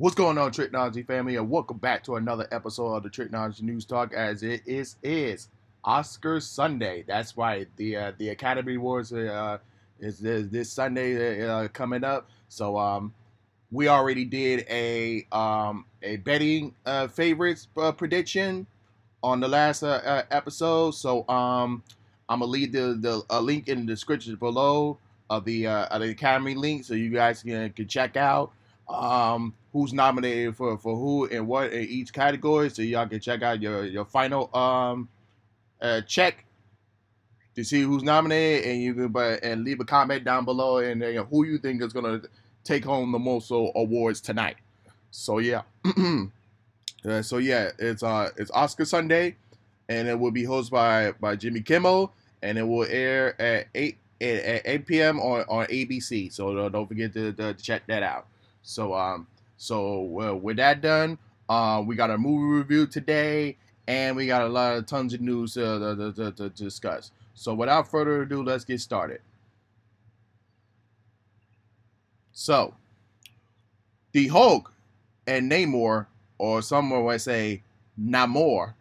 What's going on, Tricknology family, and welcome back to another episode of the Tricknology News Talk. As it is is Oscar Sunday. That's right. The uh, the Academy Awards uh, is, is this Sunday uh, coming up. So um, we already did a um, a betting uh, favorites uh, prediction on the last uh, uh, episode. So um, I'm gonna leave the the link in the description below of the uh, of the Academy link, so you guys can, can check out um, who's nominated for, for who and what in each category, so y'all can check out your your final um, uh, check to see who's nominated, and you can but and leave a comment down below and who you think is gonna take home the most awards tonight. So yeah, uh, so yeah, it's uh it's Oscar Sunday, and it will be hosted by by Jimmy Kimmel, and it will air at eight at 8 p.m. on, on ABC. So don't forget to, to check that out. So um, so well, with that done, uh, we got a movie review today, and we got a lot of tons of news uh, to, to, to, to discuss. So without further ado, let's get started. So, the Hulk and Namor, or someone might say Namor,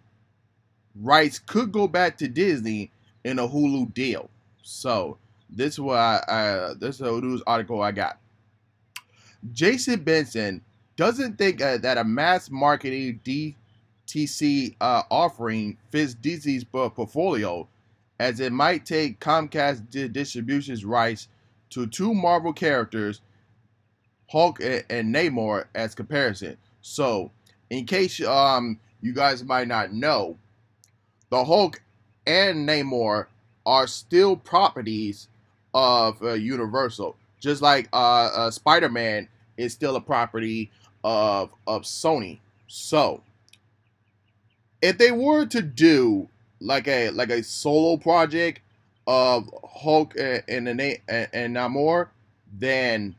rights could go back to Disney in a Hulu deal. So, this is what I, I this is a news article I got. Jason Benson doesn't think uh, that a mass marketing DTC uh, offering fits Disney's portfolio, as it might take Comcast distribution's rights to two Marvel characters, Hulk and, and Namor, as comparison. So, in case um you guys might not know, the Hulk and Namor are still properties of uh, Universal just like uh, uh, Spider-Man is still a property of of Sony. So, if they were to do like a like a solo project of Hulk and and, and, and Namor, then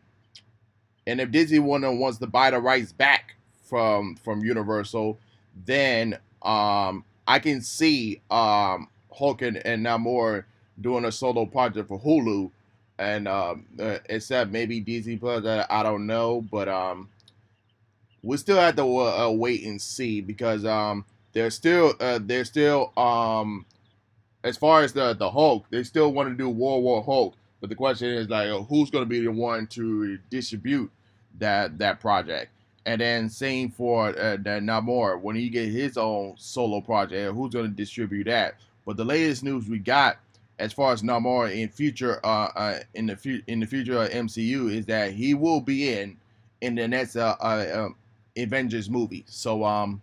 and if Disney wants to buy the rights back from from Universal, then um I can see um Hulk and, and Namor doing a solo project for Hulu and um, uh, except maybe Disney Plus, I don't know, but um, we still have to uh, wait and see because um, they're still uh, they're still um, as far as the the Hulk, they still want to do World War Hulk, but the question is like, who's going to be the one to distribute that that project? And then same for uh, Namor when he get his own solo project, who's going to distribute that? But the latest news we got as far as Namor in future uh, uh in the fu- in the future of MCU is that he will be in in the next uh, uh, um, Avengers movie. So um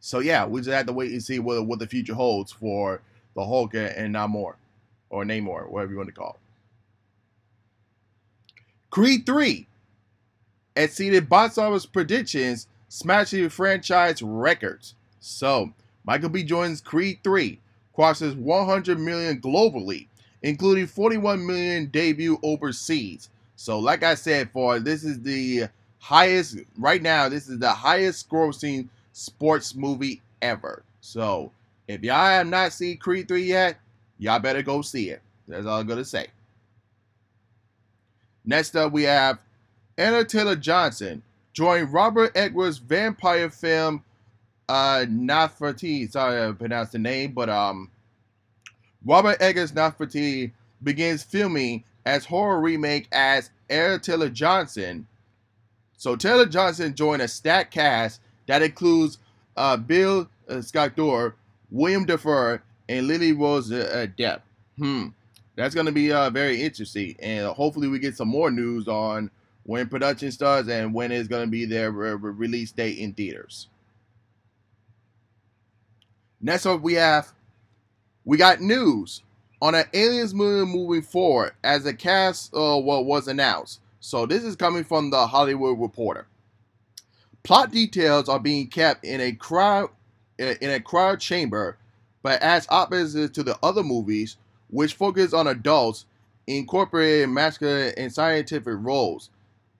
so yeah, we just have to wait and see what what the future holds for the Hulk and Namor or Namor, whatever you want to call it. Creed 3 exceeded box office predictions, smashing franchise records. So, Michael B. Jordan's Creed 3 crosses 100 million globally, including 41 million debut overseas. So, like I said, for this is the highest right now. This is the highest grossing sports movie ever. So, if y'all have not seen Creed 3 yet, y'all better go see it. That's all I'm gonna say. Next up, we have Anya Taylor Johnson joined Robert Eggers' vampire film uh Nefertiti. Sorry I pronounced the name, but um Robert Eggers Nefertiti begins filming as horror remake as Anya Taylor Johnson. So Taylor Johnson joined a stacked cast that includes uh, Bill uh, Skarsgård, William Dafoe, and Lily Rose uh, Depp. Hmm, that's going to be uh, very interesting, and hopefully we get some more news on when production starts and when it's going to be their re- release date in theaters. Next up, we have we got news on an Aliens movie moving forward as the cast uh, was announced. So this is coming from the Hollywood Reporter. Plot details are being kept in a crowd in a crowd chamber, but as opposite to the other movies, which focus on adults incorporating masculine and scientific roles.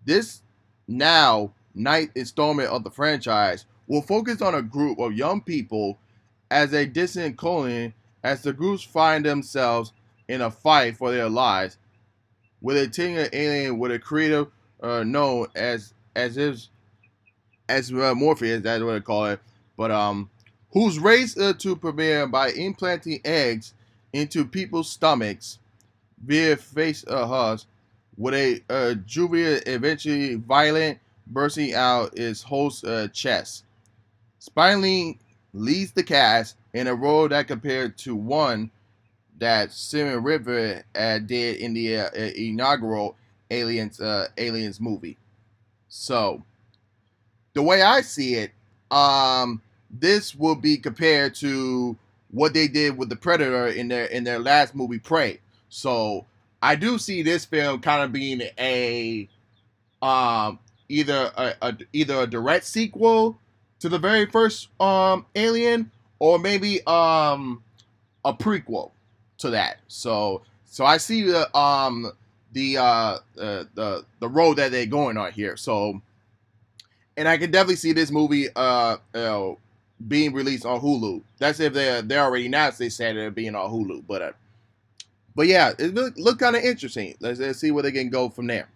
This now ninth installment of the franchise will focus on a group of young people as a distant as the groups find themselves in a fight for their lives with a teen alien with a creator uh, known as as if as uh, Morpheus, that's what I call it. But um, who's raised uh, to premiere by implanting eggs into people's stomachs via face uh, hus, with a uh, Juvia eventually violent bursting out his host uh, chest. Spinelli leads the cast in a role that compared to one that Simon River uh, did in the uh, inaugural Aliens uh, Aliens movie. So, the way I see it, um, this will be compared to what they did with the Predator in their in their last movie, Prey. So, I do see this film kind of being a um, either a, a either a direct sequel to the very first um, Alien, or maybe um, a prequel to that. So so I see the um the uh, uh the the road that they're going on here. So and I can definitely see this movie uh, uh being released on Hulu. That's if they they already announced they said it being on Hulu, but uh, but yeah, it look, look kind of interesting. Let's, let's see where they can go from there.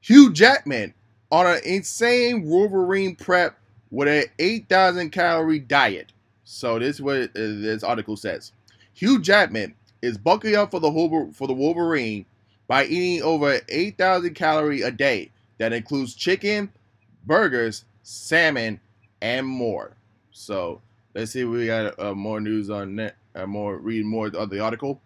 Hugh Jackman on an insane Wolverine prep with an 8,000 calorie diet. So this is what this article says. Hugh Jackman is bulking up for the for the Wolverine by eating over 8,000 calories a day. That includes chicken, burgers, salmon, and more. So let's see if we got uh, more news on that. Uh, more reading more of the article.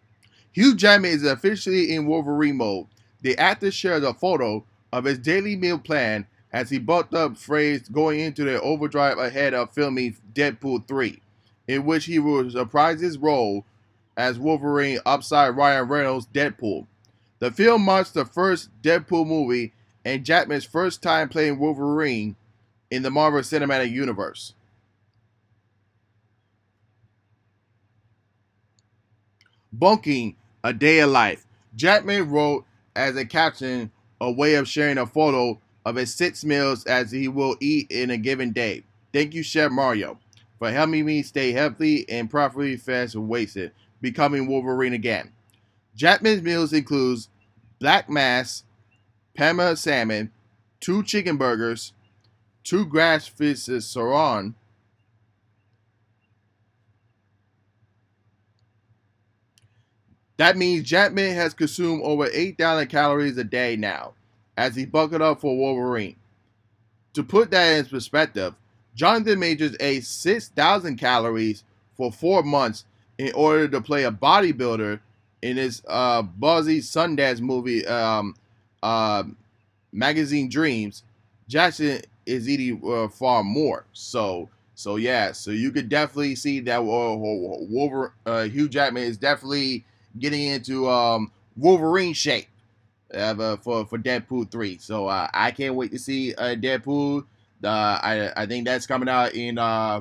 Hugh Jackman is officially in Wolverine mode. The actor shares a photo of his daily meal plan as he bulked up phrase going into the overdrive ahead of filming Deadpool 3 in which he will reprise his role as Wolverine upside Ryan Reynolds' Deadpool. The film marks the first Deadpool movie and Jackman's first time playing Wolverine in the Marvel Cinematic Universe. Bunking A Day of Life. Jackman wrote as a caption a way of sharing a photo of his six meals as he will eat in a given day. Thank you, Chef Mario for helping me stay healthy and properly fast and wasted, becoming Wolverine again. Jackman's meals includes black mass, Parma salmon, two chicken burgers, two grass-fed sirloin, That means Jackman has consumed over 8,000 calories a day now, as he buckled up for Wolverine. To put that in perspective, Jonathan Majors ate 6,000 calories for four months in order to play a bodybuilder in his uh, Buzzy Sundance movie, um, uh, Magazine Dreams. Jackson is eating uh, far more. So, so yeah, so you could definitely see that uh, Wolverine, uh, Hugh Jackman is definitely getting into um, Wolverine shape uh, for for Deadpool three. So uh, I can't wait to see uh, Deadpool uh, I I think that's coming out in uh,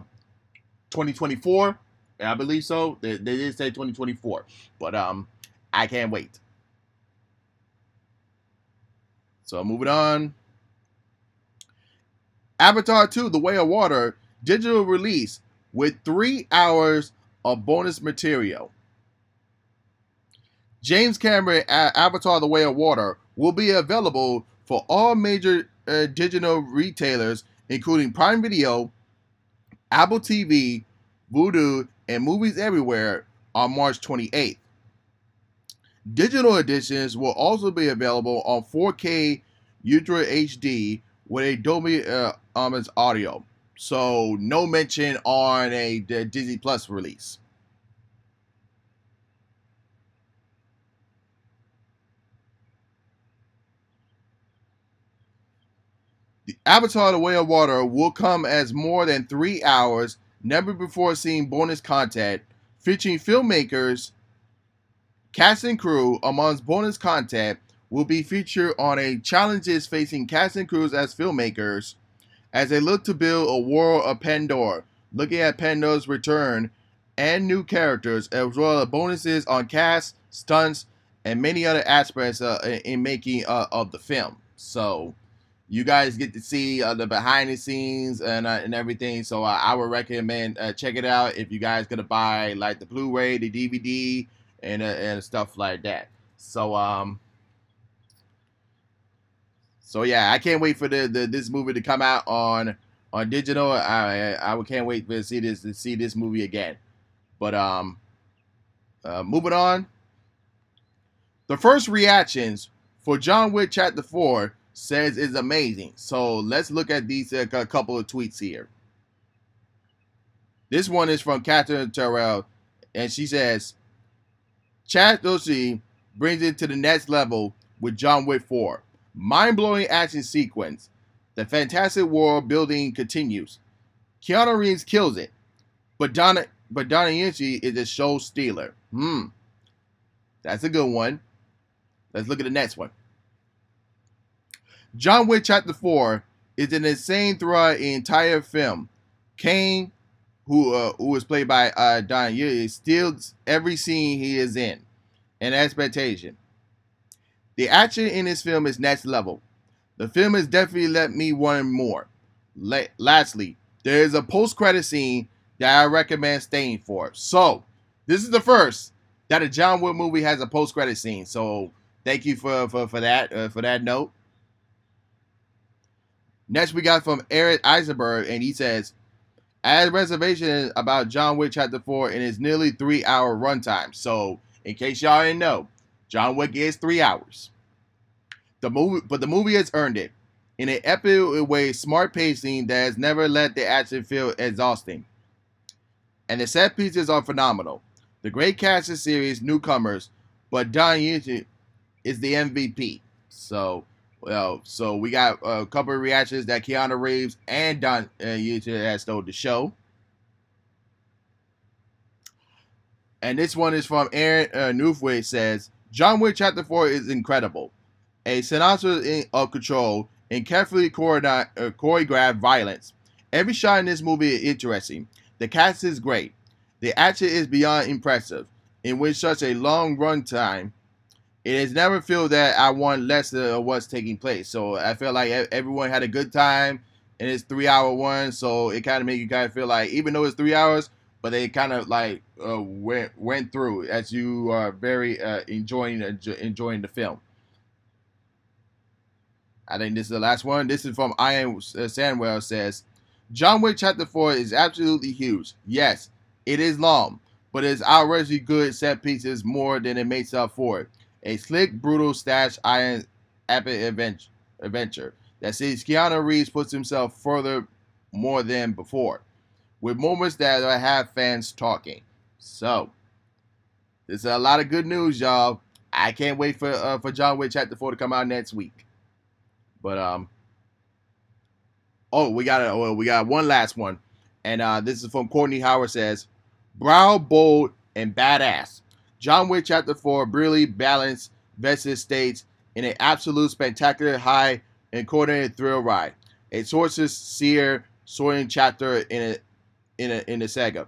2024. I believe so. They, they did say 2024, but um, I can't wait. So moving on. Avatar 2: The Way of Water digital release with three hours of bonus material. James Cameron Avatar: The Way of Water will be available for all major uh, digital retailers, including Prime Video, Apple TV, Vudu, and Movies Everywhere on March 28th. Digital editions will also be available on 4K Ultra HD with a Dolby uh, Atmos audio. So no mention on a Disney Plus release. The Avatar The Way of Water will come as more than three hours, never before seen bonus content, featuring filmmakers, cast and crew. Amongst bonus content will be featured on a challenges facing cast and crews as filmmakers as they look to build a world of Pandora, looking at Pandora's return and new characters, as well as bonuses on cast, stunts, and many other aspects uh, in making uh, of the film. So, you guys get to see uh, the behind the scenes and uh, and everything. So uh, I would recommend uh, check it out if you guys gonna buy like the Blu-ray, the DVD, and uh, and stuff like that. So um, So yeah, I can't wait for the, the this movie to come out on on digital. I I can't wait to see this to see this movie again. But um, uh, moving on. The first reactions for John Wick Chapter Four says is amazing. So let's look at these uh, a couple of tweets here. This one is from Catherine Terrell, and she says, Chad Dorsey brings it to the next level with John Wick 4. Mind blowing action sequence. The fantastic world building continues. Keanu Reeves kills it, but Donna but Donnie Yen is a show stealer. Hmm, that's a good one. Let's look at the next one. John Wick Chapter 4 is an insane throughout the entire film. Kane, who uh, who is played by uh, Don Yen, steals every scene he is in. An expectation. The action in this film is next level. The film has definitely let me want more. La- lastly, there is a post-credit scene that I recommend staying for. So, this is the first that a John Wick movie has a post-credit scene. So, thank you for for, for that uh, for that note. Next, we got from Eric Eisenberg, and he says, "As a reservation about John Wick Chapter Four in its nearly three-hour runtime." So, in case y'all didn't know, John Wick is three hours. The movie, but the movie has earned it in an epic way, smart pacing that has never let the action feel exhausting. And the set pieces are phenomenal. The great cast of series newcomers, but Don Yen is the MVP. So well, so we got a couple of reactions that Keanu Reeves and Don uh, YouTube has stole the show. And this one is from Aaron uh, Newthway says, John Wick Chapter 4 is incredible. A synopsis of control and carefully uh, choreographed violence. Every shot in this movie is interesting. The cast is great. The action is beyond impressive. In which such a long run time it has never feel that I want less of what's taking place. So I feel like everyone had a good time and it's three hour one, so it kind of make you kind of feel like even though it's three hours, but they kind of like uh, went went through as you are very uh, enjoying enjoying the film. I think this is the last one. This is from Ian uh, Sandwell says, John Wick Chapter Four is absolutely huge. Yes, it is long, but it's outrageously good set pieces more than it makes up for it. A slick, brutal, stash iron epic adventure, that sees Keanu Reeves puts himself further more than before, with moments that have fans talking. So, this is a lot of good news, y'all. I can't wait for uh, for John Wick Chapter Four to come out next week. But um, oh, we got a well, we got one last one, and uh, this is from Courtney Howard says, "Brow bold and badass." John Wick Chapter 4 brilliantly balanced vested states in an absolute spectacular high and coordinated thrill ride. A sources seer soaring chapter in a in a in the saga.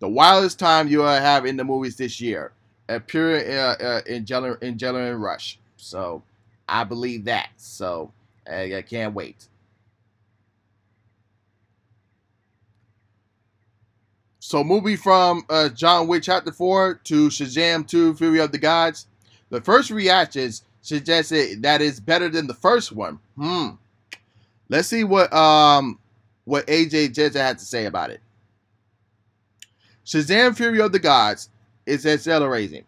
The wildest time you will have in the movies this year. A pure uh, uh, adrenaline rush. So I believe that. So I, I can't wait. So moving from uh, John Wick Chapter 4 to Shazam 2 Fury of the Gods, the first reactions suggested that it's better than the first one. Hmm. Let's see what um what AJ Jezza had to say about it. Shazam Fury of the Gods is accelerating.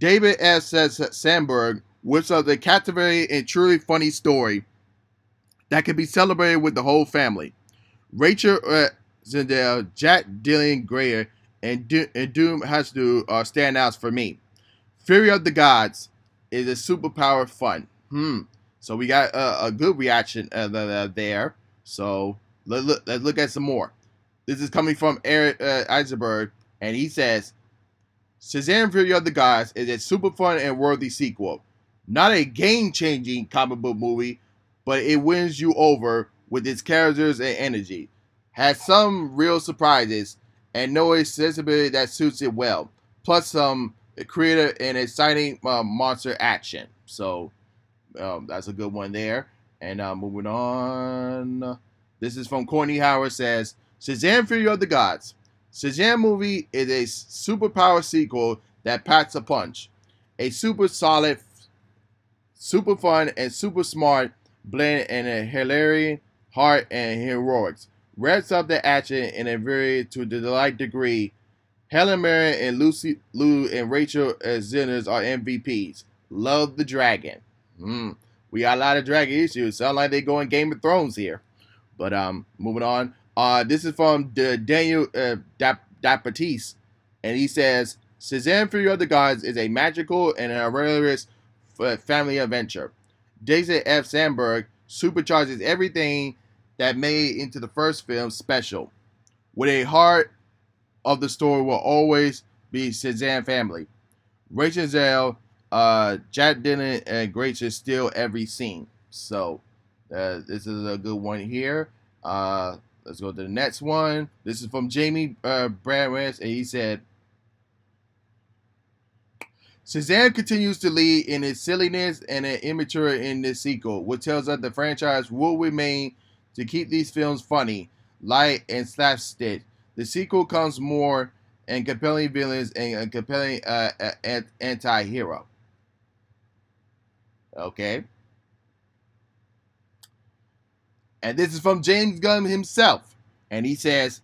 David F. Sandberg whips up a captivating and truly funny story that can be celebrated with the whole family. Rachel uh, Zegler, Jack Dylan Grazer, and, Do- and Dom Massad are standouts for me. Fury of the Gods is a superpower fun. Hmm. So we got a, a good reaction uh, there. So let, look, let's look at some more. This is coming from Eric uh, Eisenberg, and he says, Shazam Fury of the Gods is a super fun and worthy sequel. Not a game-changing comic book movie, but it wins you over with its characters and energy has some real surprises and no accessibility that suits it well, plus some creative and exciting uh, monster action. So um, that's a good one there. And uh, moving on, this is from Courtney Howard says Shazam Fury of the Gods. Shazam movie is a superpower sequel that packs a punch. A super solid, super fun, and super smart blend in a hilarious heart and heroics. Revs up the action in a very to the delight degree. Helen Mirren and Lucy Liu and Rachel Zeners are MVPs. Love the dragon. Mm. We got a lot of dragon issues. Sound like they're going Game of Thrones here. But um, moving on. Uh, this is from the Daniel uh, and he says Suzanne Fury of the Gods is a magical and hilarious family adventure. Jason F. Sandberg supercharges everything that made into the first film special. With a heart of the story will always be Shazam family. Rachel Zell, uh, Jack Dylan, and Grace steal every scene. So uh, this is a good one here. Uh, let's go to the next one. This is from Jamie uh, Bradwans, and he said, Shazam continues to lead in its silliness and immature in this sequel, which tells us the franchise will remain to keep these films funny, light, and slapstick. The sequel comes more and compelling villains and a compelling uh, anti-hero. Okay. And this is from James Gunn himself. And he says,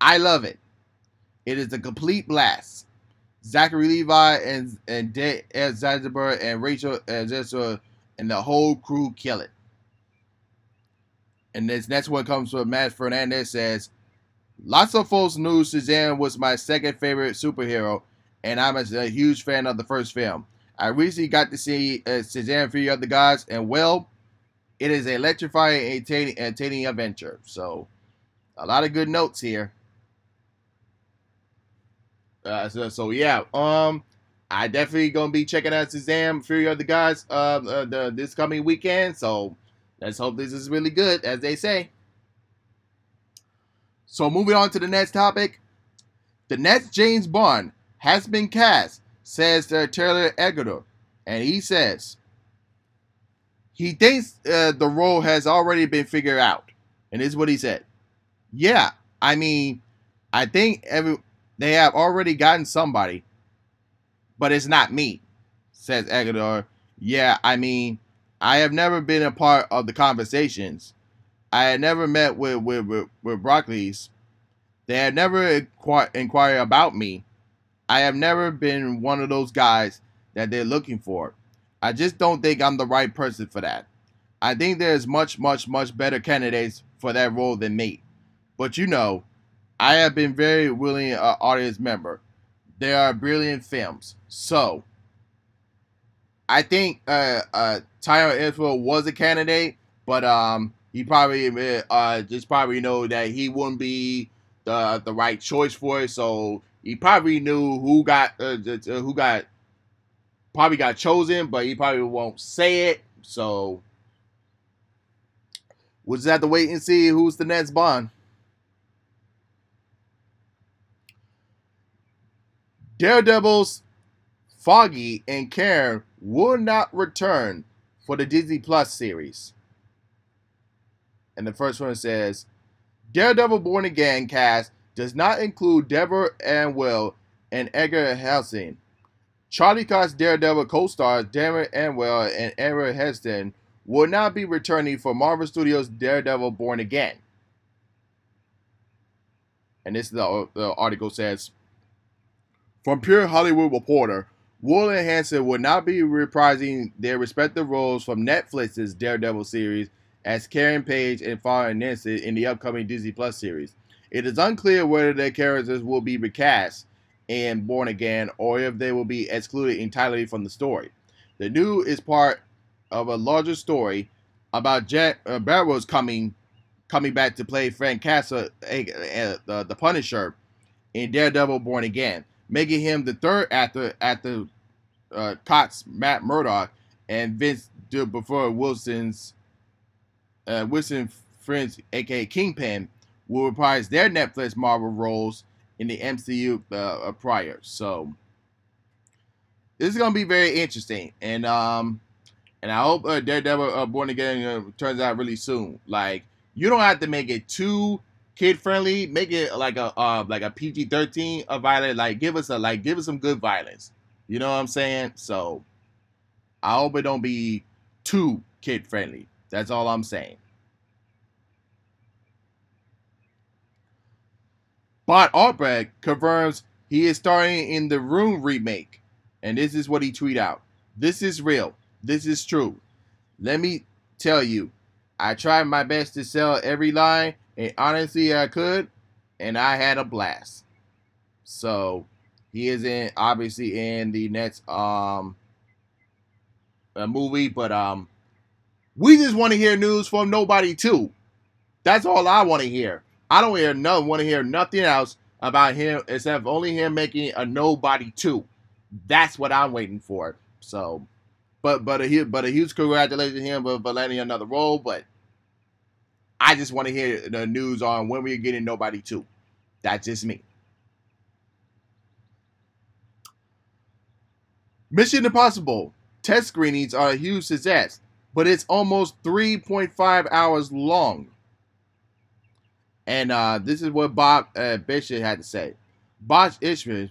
I love it. It is a complete blast. Zachary Levi and and De- Zanzibar and Rachel and and the whole crew kill it. And this next one comes from Matt Fernandez says, Lots of folks knew Shazam was my second favorite superhero, and I'm a, huge fan of the first film. I recently got to see uh, Shazam Fury of the Gods, and well, it is an electrifying, entertaining, entertaining adventure. So, a lot of good notes here. Uh, so, so, yeah, um, I definitely gonna be checking out Shazam Fury of the Gods uh, uh, the, this coming weekend. So, let's hope this is really good, as they say. So, moving on to the next topic, the next James Bond has been cast, says Taron Egerton, and he says he thinks uh, the role has already been figured out, and this is what he said. Yeah, I mean, I think every they have already gotten somebody, but it's not me, says Agador. Yeah, I mean, I have never been a part of the conversations. I had never met with with with, with Broccoli's. They had never inquire, inquired about me. I have never been one of those guys that they're looking for. I just don't think I'm the right person for that. I think there's much, much, much better candidates for that role than me. But you know, I have been very willing uh, audience member. There are brilliant films. So, I think uh, uh, Israel was a candidate, but um, he probably uh, just probably know that he wouldn't be the the right choice for it. So he probably knew who got uh, who got probably got chosen, but he probably won't say it. So we'll just have to wait and see who's the next Bond. Daredevil's Foggy and Karen will not return for the Disney Plus series. And the first one says Daredevil Born Again cast does not include Deborah Ann Woll and Edgar Helsing. Charlie Cox Daredevil co-stars Darren Anwell and Aaron Heston will not be returning for Marvel Studios' Daredevil Born Again. And this is the, the article says from Pure Hollywood Reporter, Will and Hanson will not be reprising their respective roles from Netflix's Daredevil series as Karen Page and Farrah Nancy in the upcoming Disney Plus series. It is unclear whether their characters will be recast and Born Again, or if they will be excluded entirely from the story. The new is part of a larger story about Jack uh, Barrows coming coming back to play Frank Castle, uh, uh, the Punisher, in Daredevil Born Again, making him the third actor after uh, Cox, Matt Murdock, and Vince before Wilson's uh, Wilson friends, aka Kingpin, will reprise their Netflix Marvel roles in the MCU uh, uh, prior. So this is gonna be very interesting, and um, and I hope uh, Daredevil uh, Born Again uh, turns out really soon. Like you don't have to make it too kid friendly. Make it like a uh, like a PG thirteen a violent. Like give us a like give us some good violence. You know what I'm saying? So I hope it don't be too kid friendly. That's all I'm saying. But Albrecht confirms he is starring in the Room remake. And this is what he tweeted out. This is real. This is true. Let me tell you, I tried my best to sell every line, and honestly, I could, and I had a blast. So he is in obviously in the next um movie, but um we just want to hear news from nobody too. That's all I want to hear. I don't hear no want to hear nothing else about him except only him making a nobody two. That's what I'm waiting for. So, but but a but a huge congratulations to him for landing another role. But I just want to hear the news on when we're getting nobody two. That's just me. Mission Impossible test screenings are a huge success, but it's almost 3.5 hours long. And uh, this is what Bob uh, Bishop had to say. Bosch Ishmael,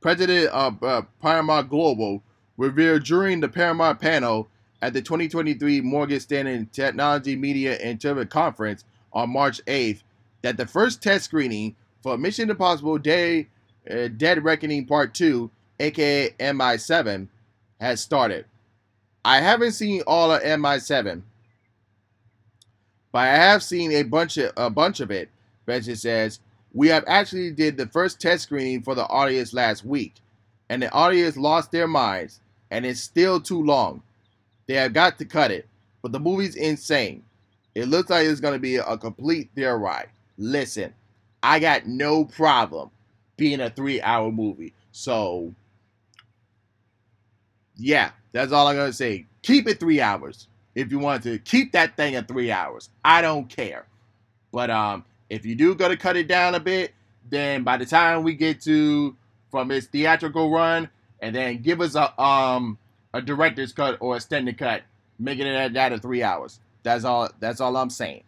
president of uh, Paramount Global, revealed during the Paramount panel at the 2023 Morgan Stanley Technology Media and Entertainment Conference on March 8th that the first test screening for Mission Impossible Day uh, Dead Reckoning Part 2, aka MI7, has started. I haven't seen all of MI7, but I have seen a bunch of a bunch of it. Benson says we have actually did the first test screening for the audience last week, and the audience lost their minds, and it's still too long. They have got to cut it, but the movie's insane. It looks like it's going to be a complete their ride. Listen, I got no problem being a three-hour movie, so yeah, that's all I'm gonna say. Keep it three hours if you want to. Keep that thing at three hours. I don't care. But um, if you do gotta cut it down a bit, then by the time we get to from its theatrical run, and then give us a um a director's cut or a extended cut, making it that at three hours. That's all. That's all I'm saying.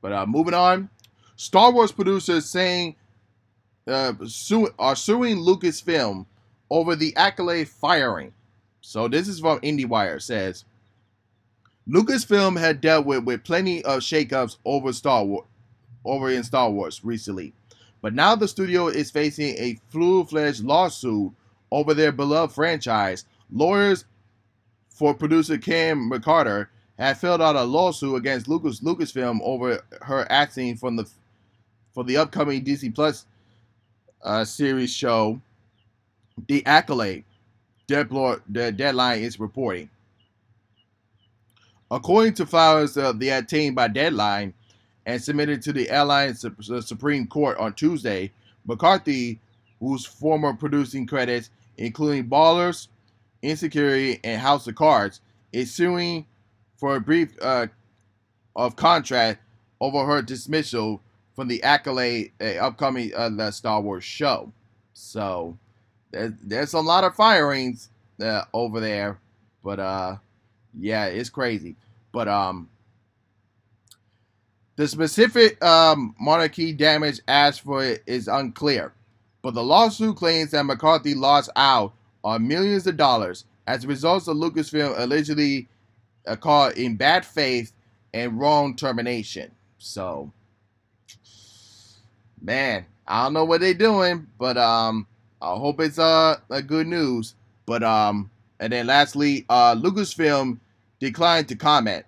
But uh, moving on, Star Wars producers saying uh, su- are suing Lucasfilm over the accolade firing. So this is from IndieWire. Says Lucasfilm had dealt with, with plenty of shakeups over Star Wars, over in Star Wars recently, but now the studio is facing a full-fledged lawsuit over their beloved franchise. Lawyers for producer Cam McCarthy have filled out a lawsuit against Lucas Lucasfilm over her acting from the for the upcoming DC Plus uh, series show, The Accolade, the deadline is reporting. According to files uh, they obtained by Deadline and submitted to the Alliance Supreme Court on Tuesday, McCarthy, whose former producing credits, including Ballers, Insecurity, and House of Cards, is suing for a brief uh, of contract over her dismissal from the accolade uh, upcoming uh, the Star Wars show. So there's, there's a lot of firings uh, over there, but uh, yeah, it's crazy. But um, the specific um, monarchy damage asked for is unclear, but the lawsuit claims that McCarthy lost out on millions of dollars as a result of Lucasfilm allegedly uh, caught in bad faith and wrong termination. So man, I don't know what they're doing, but um, I hope it's uh a good news. But um, and then lastly, uh, Lucasfilm declined to comment,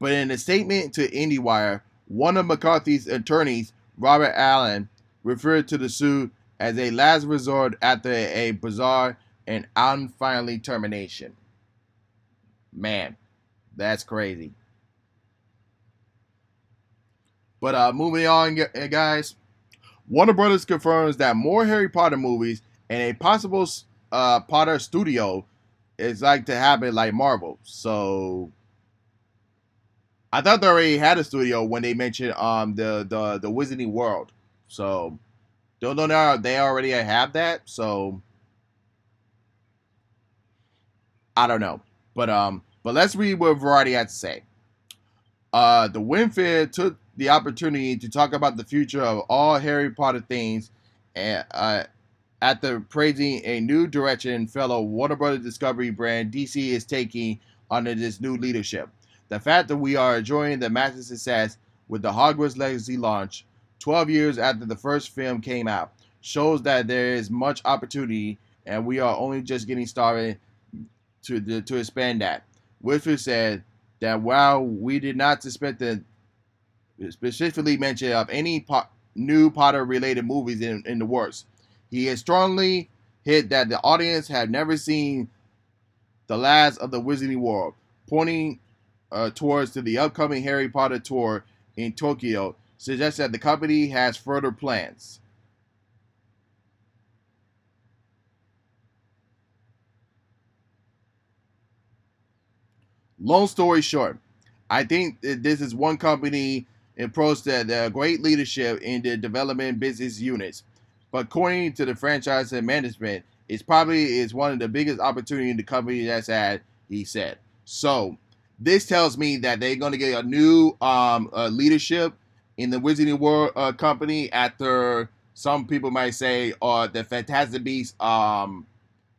but in a statement to IndieWire, one of McCarthy's attorneys, Robert Allen, referred to the suit as a last resort after a bizarre and unfinally termination. Man, that's crazy. But uh, moving on, guys. Warner Brothers confirms that more Harry Potter movies and a possible uh, Potter studio is like to happen like Marvel. So I thought they already had a studio when they mentioned um the the the Wizarding World. So don't know now they already have that. So I don't know, but um, but let's read what Variety had to say. Uh, the Fair took the opportunity to talk about the future of all Harry Potter things and uh, after praising a new direction fellow Warner Brothers Discovery brand DC is taking under this new leadership. The fact that we are enjoying the massive success with the Hogwarts Legacy launch 12 years after the first film came out shows that there is much opportunity and we are only just getting started to, to expand that. Whitfield said that while we did not suspect the specifically mention of any po- new Potter related movies in, in the works, he has strongly hit that the audience have never seen the last of the Wizarding World, pointing uh, towards to the upcoming Harry Potter tour in Tokyo, suggests that the company has further plans. Long story short, I think this is one company approach that uh, great leadership in the development business units. But according to the franchise and management, it's probably is one of the biggest opportunity in the company has had, he said. So this tells me that they're going to get a new um, uh, leadership in the Wizarding World uh, company after some people might say uh, the Fantastic Beasts um,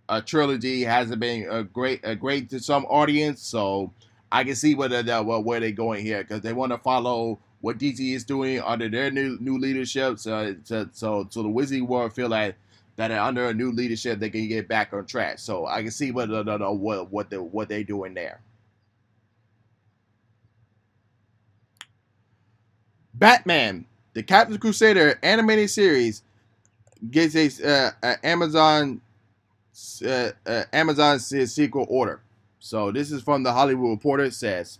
uh, trilogy hasn't been a great a great to some audience. So I can see where they where they're going here because they want to follow what DC is doing under their new new leadership. So so so, so the Wizarding World feel like that under a new leadership they can get back on track. So I can see what the, what what the, what they're doing there. Batman, the Caped Crusader animated series, gets a, uh, a Amazon uh, uh, Amazon sequel order. So this is from the Hollywood Reporter. It says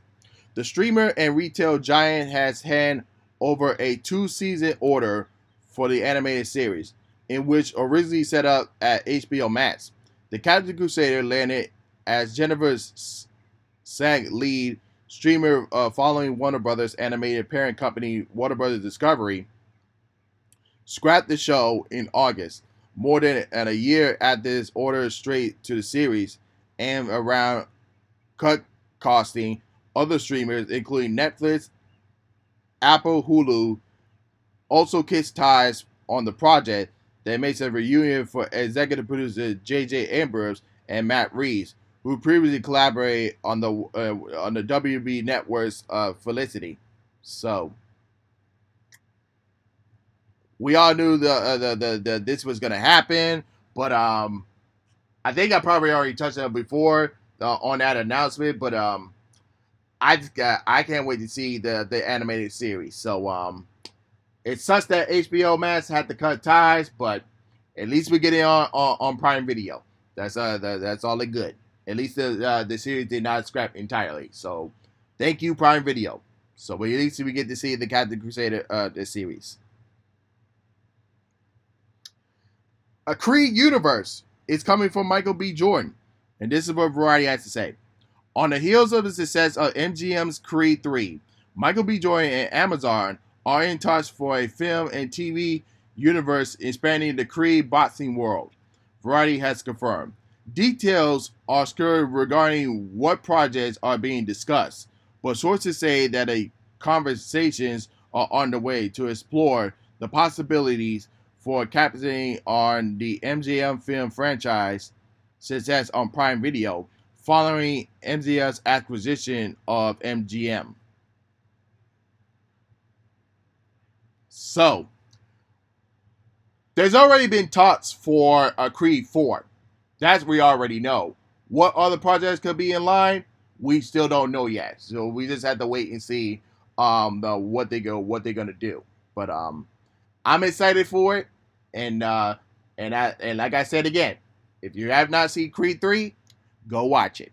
the streamer and retail giant has hand over a two-season order for the animated series, in which originally set up at HBO Max. The Caped Crusader landed as Jennifer's SAG lead streamer uh, following Warner Brothers animated parent company Warner Brothers Discovery scrapped the show in August, more than a year after this order straight to the series, and around cut costing other streamers, including Netflix, Apple, Hulu, also kissed ties on the project that makes a reunion for executive producer J.J. Abrams and Matt Reeves, who previously collaborated on the uh, on the WB network's uh, Felicity. So we all knew the, uh, the, the the this was gonna happen, but um, I think I probably already touched on before uh, on that announcement. But um, I just got I can't wait to see the the animated series. So um, it sucks that HBO Max had to cut ties, but at least we're getting on on, on Prime Video. That's uh that, that's all it good. At least the uh, the series did not scrap entirely. So thank you, Prime Video. So at least we get to see the Caped Crusader uh, the series. A Creed universe is coming from Michael B. Jordan, and this is what Variety has to say. On the heels of the success of MGM's Creed 3, Michael B. Jordan and Amazon are in touch for a film and TV universe expanding the Creed boxing world. Variety has confirmed. Details are skirted regarding what projects are being discussed, but sources say that a conversations are underway to explore the possibilities for capitalizing on the MGM film franchise success on Prime Video following MGM's acquisition of MGM. So, there's already been talks for a Creed 4. That's we already know. What other projects could be in line? We still don't know yet. So we just have to wait and see um the, what they go what they're gonna do. But um I'm excited for it. And uh and I and like I said again, if you have not seen Creed 3, go watch it.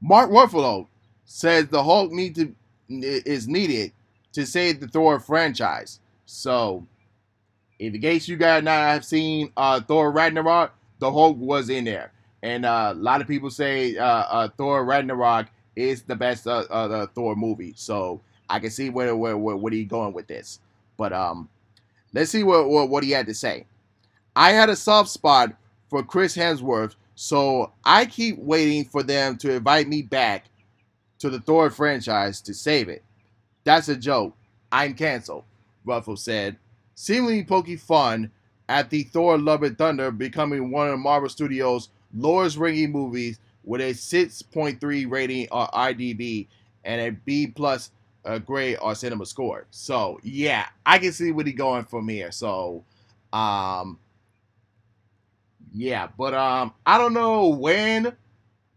Mark Ruffalo says the Hulk need to is needed to save the Thor franchise. So in the case you guys not have seen uh, Thor Ragnarok, the Hulk was in there, and uh, a lot of people say uh, uh Thor Ragnarok is the best Thor movie. So I can see where where where what he going with this. But um, let's see what, what what he had to say. I had a soft spot for Chris Hemsworth, so I keep waiting for them to invite me back to the Thor franchise to save it. That's a joke. I'm canceled. Ruffalo said seemingly poking fun at the Thor Love and Thunder becoming one of Marvel Studios' lowest ranking movies with a 6.3 rating on IMDb and a B plus uh, grade on Cinema Score. So yeah, I can see what he's going from here. So, um, yeah, but um, I don't know when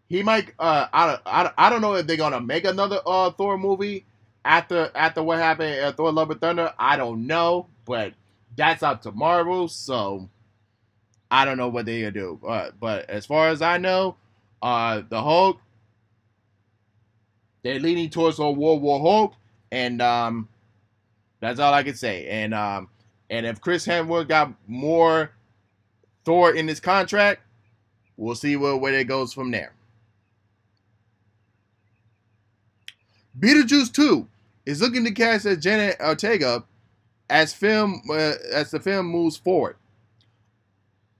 he might. Uh, I, I, I don't know if they're gonna make another uh Thor movie after after what happened at Thor: Love and Thunder. I don't know, but that's up to Marvel. So I don't know what they're gonna do. But but as far as I know, uh, the Hulk they're leaning towards a World War Hulk, and um, that's all I can say. And um, and if Chris Hemsworth got more Thor in his contract, we'll see where, where it goes from there. Beetlejuice 2 is looking to cast as Jenna Ortega as film uh, as the film moves forward.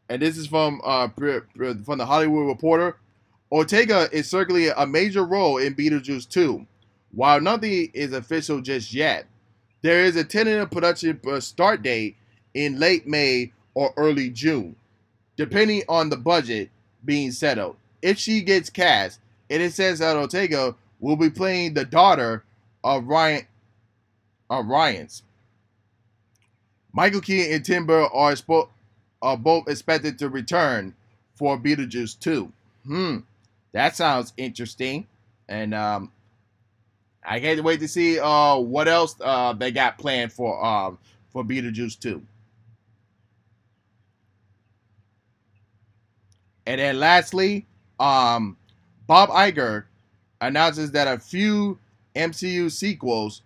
And this is from uh, from the Hollywood Reporter. Ortega is certainly a major role in Beetlejuice 2. While nothing is official just yet, there is a tentative production uh, start date in late May or early June, depending on the budget being settled. If she gets cast, it is says that Ortega will be playing the daughter of Ryan of Ryan's. Michael Keaton and Tim Burton are, spo- are both expected to return for Beetlejuice 2. Hmm, that sounds interesting. And um, I can't wait to see uh, what else uh, they got planned for um, for Beetlejuice 2. And then lastly, um, Bob Iger announces that a few MCU sequels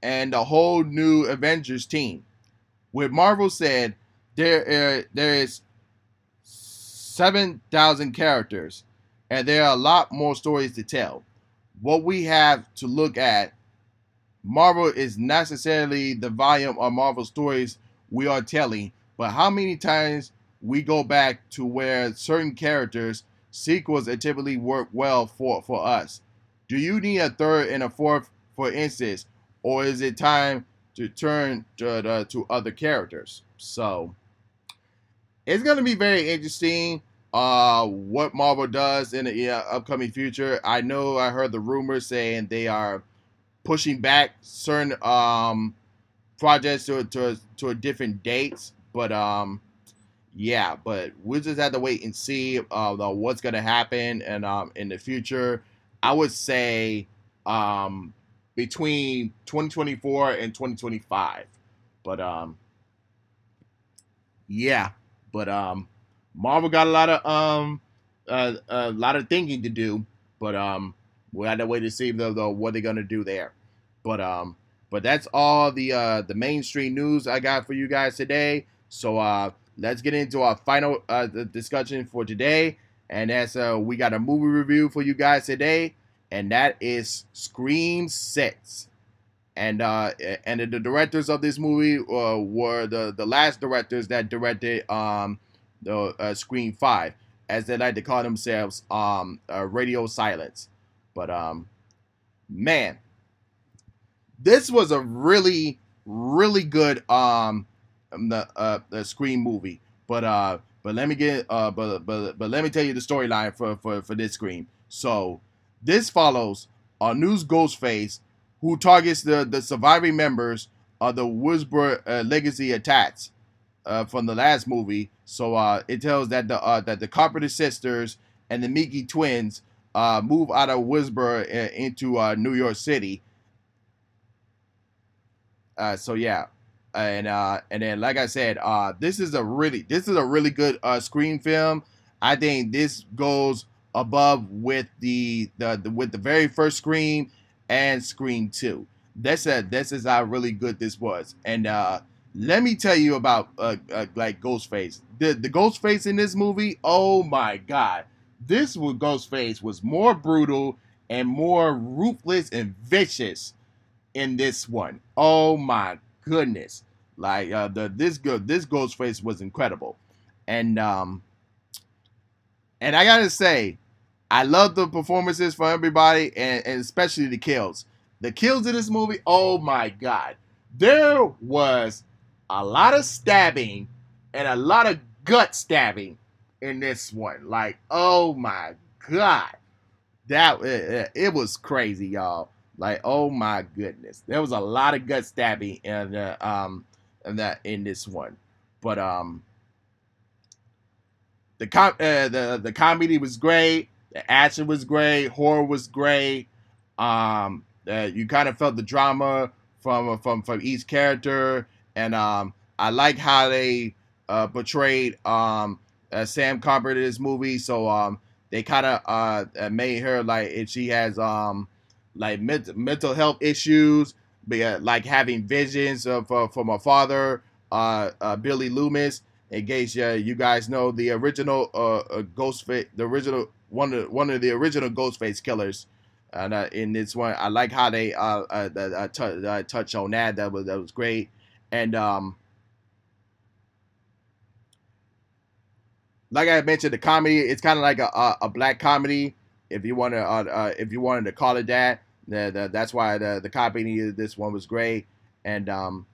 and a whole new Avengers team. With Marvel said there uh, there is 7,000 characters and there are a lot more stories to tell. What we have to look at Marvel is necessarily the volume of Marvel stories we are telling, but how many times we go back to where certain characters sequels typically work well for, for us. Do you need a third and a fourth, for instance, or is it time to turn to, uh, to other characters? So it's going to be very interesting uh, what Marvel does in the uh, upcoming future. I know I heard the rumors saying they are pushing back certain um, projects to, to, to a different dates, but um, yeah, but we'll just have to wait and see uh, what's going to happen and um, in the future. I would say um, between 2024 and 2025. But um, yeah, but um, Marvel got a lot of um, uh, a lot of thinking to do. But um, we had to wait to see though, what they're gonna do there. But um, but that's all the uh, the mainstream news I got for you guys today. So uh, let's get into our final uh, discussion for today. And that's uh, we got a movie review for you guys today, and that is Scream Six. And uh, and the directors of this movie uh, were the the last directors that directed um the uh, Scream Five, as they like to call themselves, um, uh, Radio Silence. But um, man, this was a really really good um um, the uh the Scream movie. But uh but let me get uh but but but let me tell you the storyline for for for this Scream. So this follows a news Ghostface who targets the the surviving members of the Woodsboro uh, Legacy attacks uh, from the last movie. So uh, it tells that the uh, that the Carpenter sisters and the Meeks twins uh, move out of Woodsboro uh, into New York City. So yeah, and and then like I said, this is a really this is a really good Scream film. I think this goes above with the, the, the with the very first Scream and Scream Two. That's a this is how really good this was. And uh, let me tell you about uh, uh, like Ghostface. The the Ghostface in this movie. Oh my God, this was Ghostface was more brutal and more ruthless and vicious in this one. Oh my goodness. Like uh, the this good this Ghostface was incredible, and um, and I gotta say, I love the performances for everybody, and, and especially the kills. The kills in this movie, oh my god, there was a lot of stabbing and a lot of gut stabbing in this one. Like, oh my god, that it, it was crazy, y'all. Like, oh my goodness, there was a lot of gut stabbing in the um in that in this one, but um the com- uh, the the comedy was great, the action was great, horror was great. Um, uh, you kind of felt the drama from from from each character, and um, I like how they uh, portrayed um, uh, Sam Carpenter in this movie. So um, they kind of uh, uh, made her like if she has um, like ment- mental health issues, but, uh, like having visions of uh, from her father, uh, uh, Billy Loomis. In case uh, you guys know the original uh, uh, Ghostface, the original one of one of the original Ghostface killers. And uh, in this one, I like how they uh, uh, t- touch on that. That was that was great. And um, like I mentioned, the comedy it's kind of like a, a, a, black comedy, if you want to uh, uh, if you wanted to call it that. The, the, that's why the the comedy of this one was great. And um,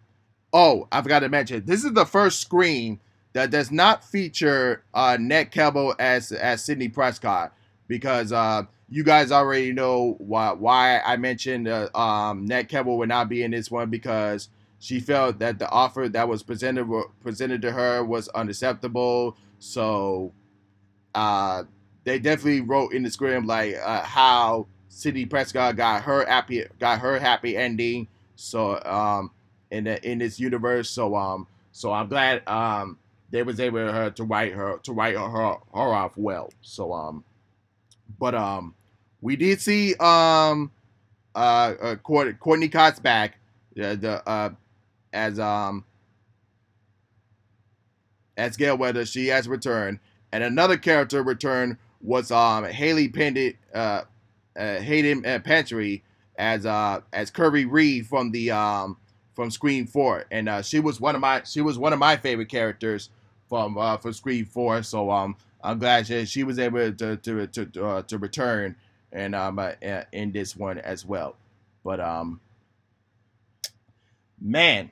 oh, I forgot to mention, this is the first Scream that does not feature uh, Neve Campbell as as Sidney Prescott because uh, you guys already know why why I mentioned uh, um, Neve Campbell would not be in this one because she felt that the offer that was presented presented to her was unacceptable. So uh, they definitely wrote in the script like uh, how Sidney Prescott got her happy got her happy ending. So um, in the, in this universe, so um, so I'm glad um they was able to, write her to write her, her off well. So um, but um, we did see um uh, uh Courteney Cox back the uh as um as Gale Weather. She has returned, and another character returned was um Haley Pendant uh, uh Hayden uh, Panettiere as uh as Kirby Reed from the um from Scream Four, and uh, she was one of my she was one of my favorite characters from uh from Scream Four. So um I'm glad she, she was able to to to uh, to return and um uh, in this one as well. But um man,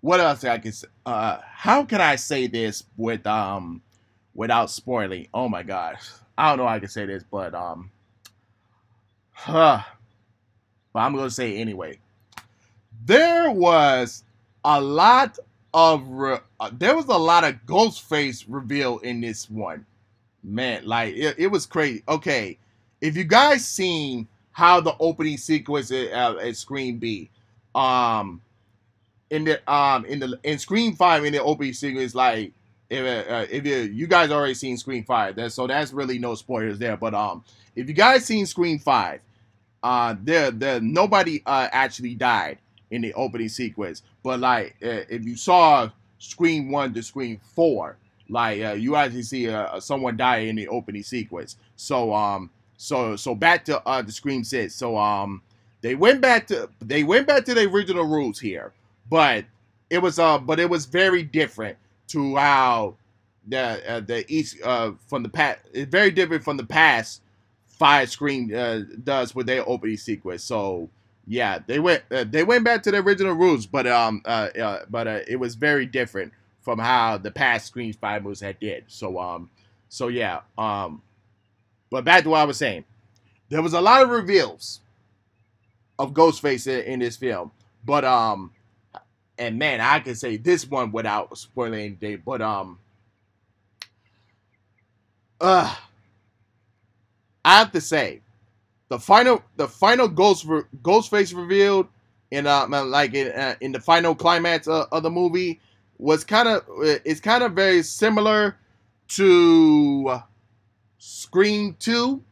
what else I can? Uh, how can I say this with um without spoiling? Oh my gosh, I don't know how I can say this, but um, huh. But I'm gonna say anyway. There was a lot of re- uh, there was a lot of Ghostface reveal in this one. Man, like it, it was crazy. Okay, if you guys seen how the opening sequence at, uh, at Scream B, um, in the um in the in Scream Five in the opening sequence, like if uh, if you, you guys already seen Scream Five, that so that's really no spoilers there. But um, if you guys seen Scream Five, uh, there there nobody uh actually died in the opening sequence. But like uh, if you saw Scream One to Scream Four, like uh, you actually see uh, someone die in the opening sequence. So um so so back to uh the Scream Six. So um they went back to they went back to the original rules here but it was uh but it was very different to how the uh, the east uh from the past it's very different from the past five Scream uh, does with their opening sequence so yeah they went uh, they went back to the original rules but um uh, uh but uh, it was very different from how the past Scream five movies had did. So um so yeah um but back to what i was saying. There was a lot of reveals of ghostface in, in this film but um and man, I can say this one without spoiling anything, but um, uh, I have to say, the final, the final ghost, Ghostface revealed in uh, like in uh, in the final climax of, of the movie was kind of it's kind of very similar to Scream Two,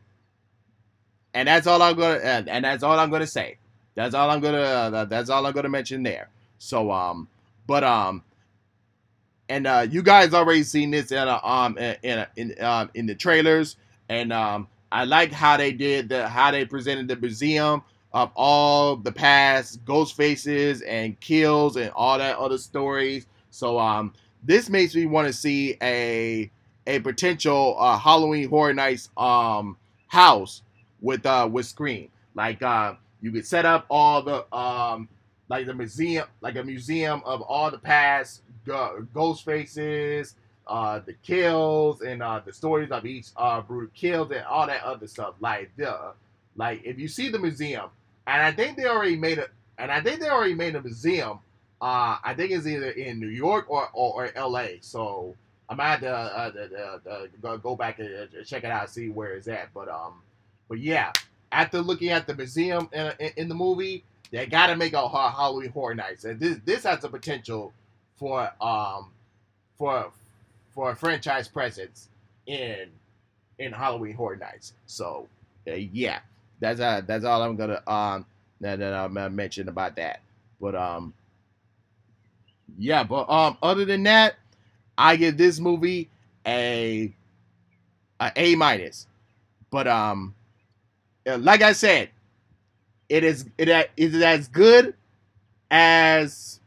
and that's all I'm gonna and, and that's all I'm gonna say. That's all I'm gonna uh, that's all I'm gonna mention there. So um, but um, and uh, you guys already seen this in a, um in a, in um in the trailers, and um, I like how they did the how they presented the museum of all the past ghost faces and kills and all that other stories. So um, this makes me want to see a a potential uh, Halloween Horror Nights um house with uh with Scream. Like uh, you could set up all the um like the museum, like a museum of all the past ghost faces, uh, the kills, and uh, the stories of each uh, brutal kills, and all that other stuff. Like the like if you see the museum, and I think they already made it, and I think they already made a museum. Uh, I think it's either in New York or or, or L.A. So I might have to, uh, uh, go back and check it out, see where it's at. But um, but yeah, after looking at the museum in, in the movie, they got to make a Halloween Horror Nights, and this this has the potential for um for for a franchise presence in in Halloween Horror Nights. So uh, yeah, that's uh, that's all I'm gonna um that, that I'm gonna mention about that. But um yeah, but um other than that, I give this movie a a A minus. But um uh, like I said, it is it is as good as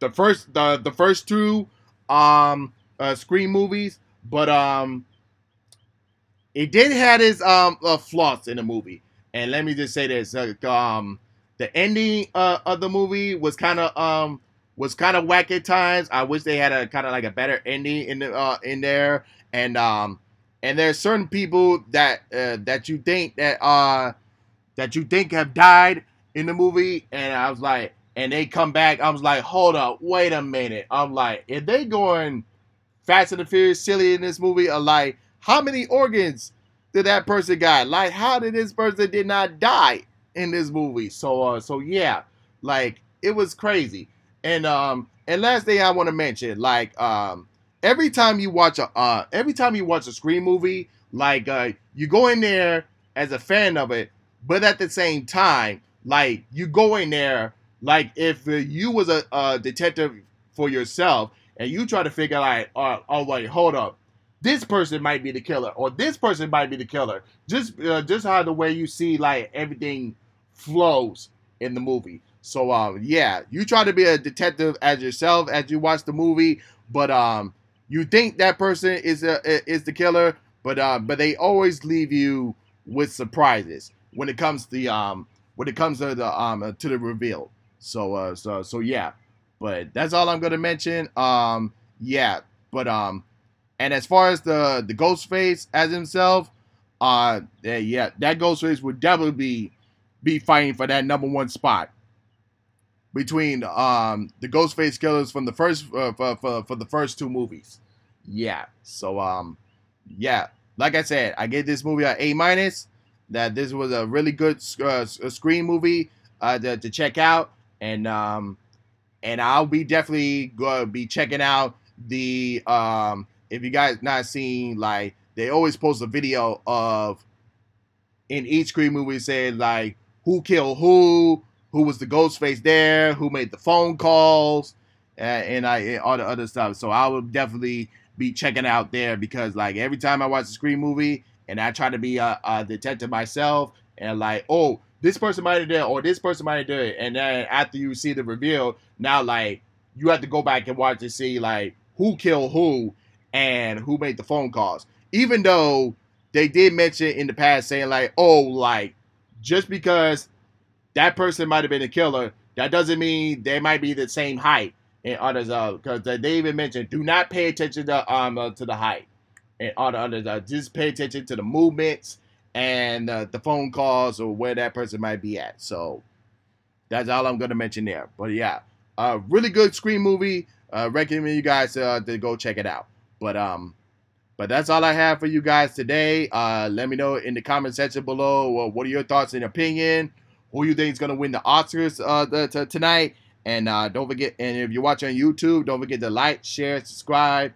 the first the the first two um uh, Scream movies, but um it did have its um uh, flaws in the movie. And let me just say this: um the ending uh, of the movie was kind of um was kind of whack at times. I wish they had a kind of like a better ending in the uh, in there. And um and there's certain people that uh, that you think that uh that you think have died in the movie, and I was like, and they come back, I was like, hold up, wait a minute. I'm like, if they going Fast and the Furious silly in this movie, are like, how many organs did that person got? Like, how did this person did not die in this movie? So, uh, so yeah, like it was crazy. And um, and last thing I want to mention, like um, every time you watch a uh, every time you watch a Scream movie, like uh, you go in there as a fan of it, but at the same time, like you go in there like if you was a, a detective for yourself and you try to figure out, uh, oh wait, hold up, this person might be the killer or this person might be the killer. Just uh, just how the way you see like everything flows in the movie. So um yeah, you try to be a detective as yourself as you watch the movie, but um you think that person is a, is the killer, but uh, but they always leave you with surprises when it comes to the um when it comes to the um to the reveal. So uh so so yeah, but that's all I'm gonna mention. Um yeah, but um and as far as the the Ghostface as himself, uh yeah, that Ghostface would definitely be be fighting for that number one spot between um the Ghostface killers from the first uh, for, for for the first two movies. Yeah. So um yeah, like I said, I gave this movie a A minus. That this was a really good uh, Scream movie uh, to, to check out, and um and I'll be definitely gonna be checking out the um if you guys not seen like they always post a video of in each Scream movie saying like who killed who, who was the ghost face there, who made the phone calls, uh, and I and all the other stuff. So I will definitely be checking out there because like every time I watch a Scream movie and I try to be a, a detective myself and like oh this person might have done or this person might have done it and then after you see the reveal now like you have to go back and watch to see like who killed who and who made the phone calls even though they did mention in the past saying like oh like just because that person might have been a killer, that doesn't mean they might be the same height and others. Because they even mentioned, do not pay attention to um uh, to the height and all the others. Uh, just pay attention to the movements and uh, the phone calls or where that person might be at. So that's all I'm gonna mention there. But yeah, a uh, really good Scream movie. Uh, recommend you guys uh, to go check it out. But um, but that's all I have for you guys today. Uh, let me know in the comment section below well, what are your thoughts and opinion. Who you think is gonna win the Oscars uh, the, tonight? And uh, don't forget, and if you're watching on YouTube, don't forget to like, share, subscribe,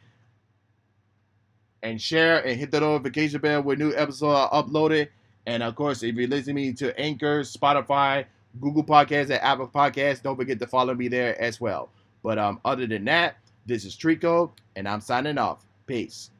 and share, and hit that notification bell when new episodes are uploaded. And of course, if you're listening to Anchor, Spotify, Google Podcasts, and Apple Podcasts, don't forget to follow me there as well. But um, other than that, this is Trico, and I'm signing off. Peace.